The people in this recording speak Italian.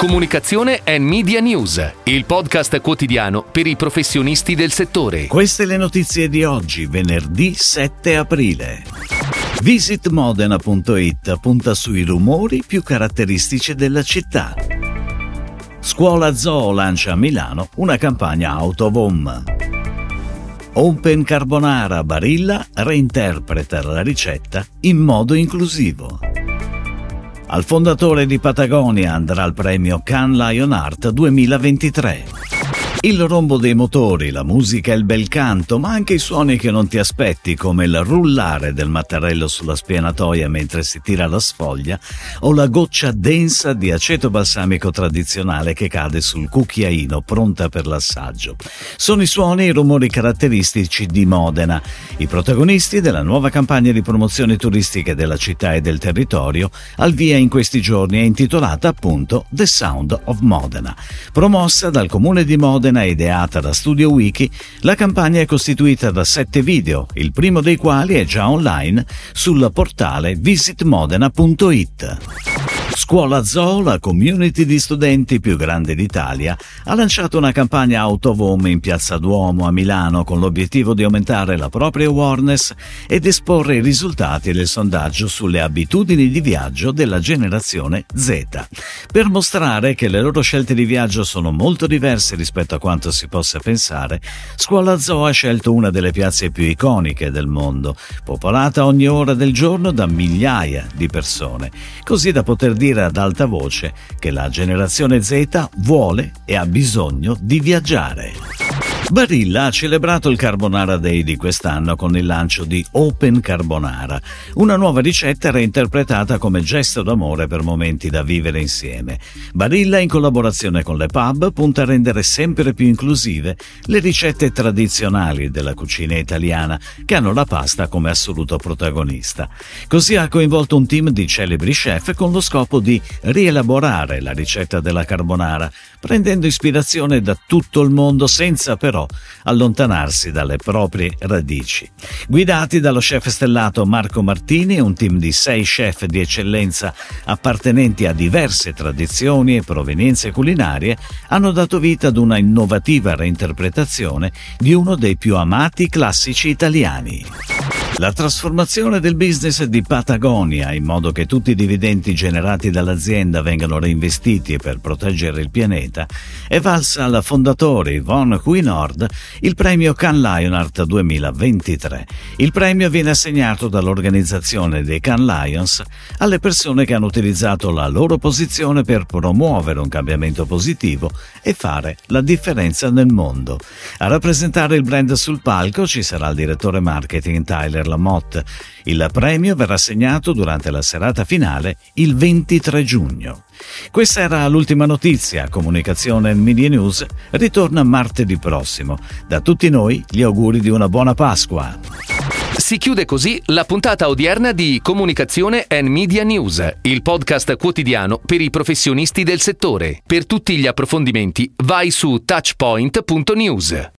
Comunicazione e Media News, il podcast quotidiano per i professionisti del settore. Queste le notizie di oggi, venerdì 7 aprile. Visitmodena.it punta sui rumori più caratteristici della città. Scuola Zoo lancia a Milano una campagna Autovom. Open Carbonara Barilla reinterpreta la ricetta in modo inclusivo. Al fondatore di Patagonia andrà il premio Cannes Lion Art 2023. Il rombo dei motori, la musica e il bel canto, ma anche i suoni che non ti aspetti, come il rullare del mattarello sulla spianatoia mentre si tira la sfoglia, o la goccia densa di aceto balsamico tradizionale che cade sul cucchiaino pronta per l'assaggio. Sono i suoni e i rumori caratteristici di Modena, i protagonisti della nuova campagna di promozione turistica della città e del territorio, al via in questi giorni è intitolata appunto The Sound of Modena, promossa dal comune di Modena Modena ideata da Studio Wiki, la campagna è costituita da sette video, il primo dei quali è già online sul portale visitmodena.it. Scuola Zoo, la community di studenti più grande d'Italia, ha lanciato una campagna Autovom in Piazza Duomo a Milano con l'obiettivo di aumentare la propria awareness ed esporre i risultati del sondaggio sulle abitudini di viaggio della generazione Z, per mostrare che le loro scelte di viaggio sono molto diverse rispetto a quanto si possa pensare. Scuola Zoo ha scelto una delle piazze più iconiche del mondo, popolata ogni ora del giorno da migliaia di persone, così da poter dire dire ad alta voce che la generazione Z vuole e ha bisogno di viaggiare. Barilla ha celebrato il Carbonara Day di quest'anno con il lancio di Open Carbonara, una nuova ricetta reinterpretata come gesto d'amore per momenti da vivere insieme. Barilla, in collaborazione con le pub, punta a rendere sempre più inclusive le ricette tradizionali della cucina italiana, che hanno la pasta come assoluto protagonista. Così ha coinvolto un team di celebri chef con lo scopo di rielaborare la ricetta della carbonara, prendendo ispirazione da tutto il mondo senza però però allontanarsi dalle proprie radici. Guidati dallo chef stellato Marco Martini un team di sei chef di eccellenza appartenenti a diverse tradizioni e provenienze culinarie, hanno dato vita ad una innovativa reinterpretazione di uno dei più amati classici italiani. La trasformazione del business di Patagonia in modo che tutti i dividendi generati dall'azienda vengano reinvestiti per proteggere il pianeta è valsa al fondatore Yvonne Quinord il premio Can Lionart 2023. Il premio viene assegnato dall'organizzazione dei Can Lions alle persone che hanno utilizzato la loro posizione per promuovere un cambiamento positivo e fare la differenza nel mondo. A rappresentare il brand sul palco ci sarà il direttore marketing Tyler Lamotte. Il premio verrà assegnato durante la serata finale il 23 giugno. Questa era l'ultima notizia. Comunicazione Media News ritorna martedì prossimo. Da tutti noi gli auguri di una buona Pasqua. Si chiude così la puntata odierna di Comunicazione and Media News, il podcast quotidiano per i professionisti del settore. Per tutti gli approfondimenti vai su touchpoint.news.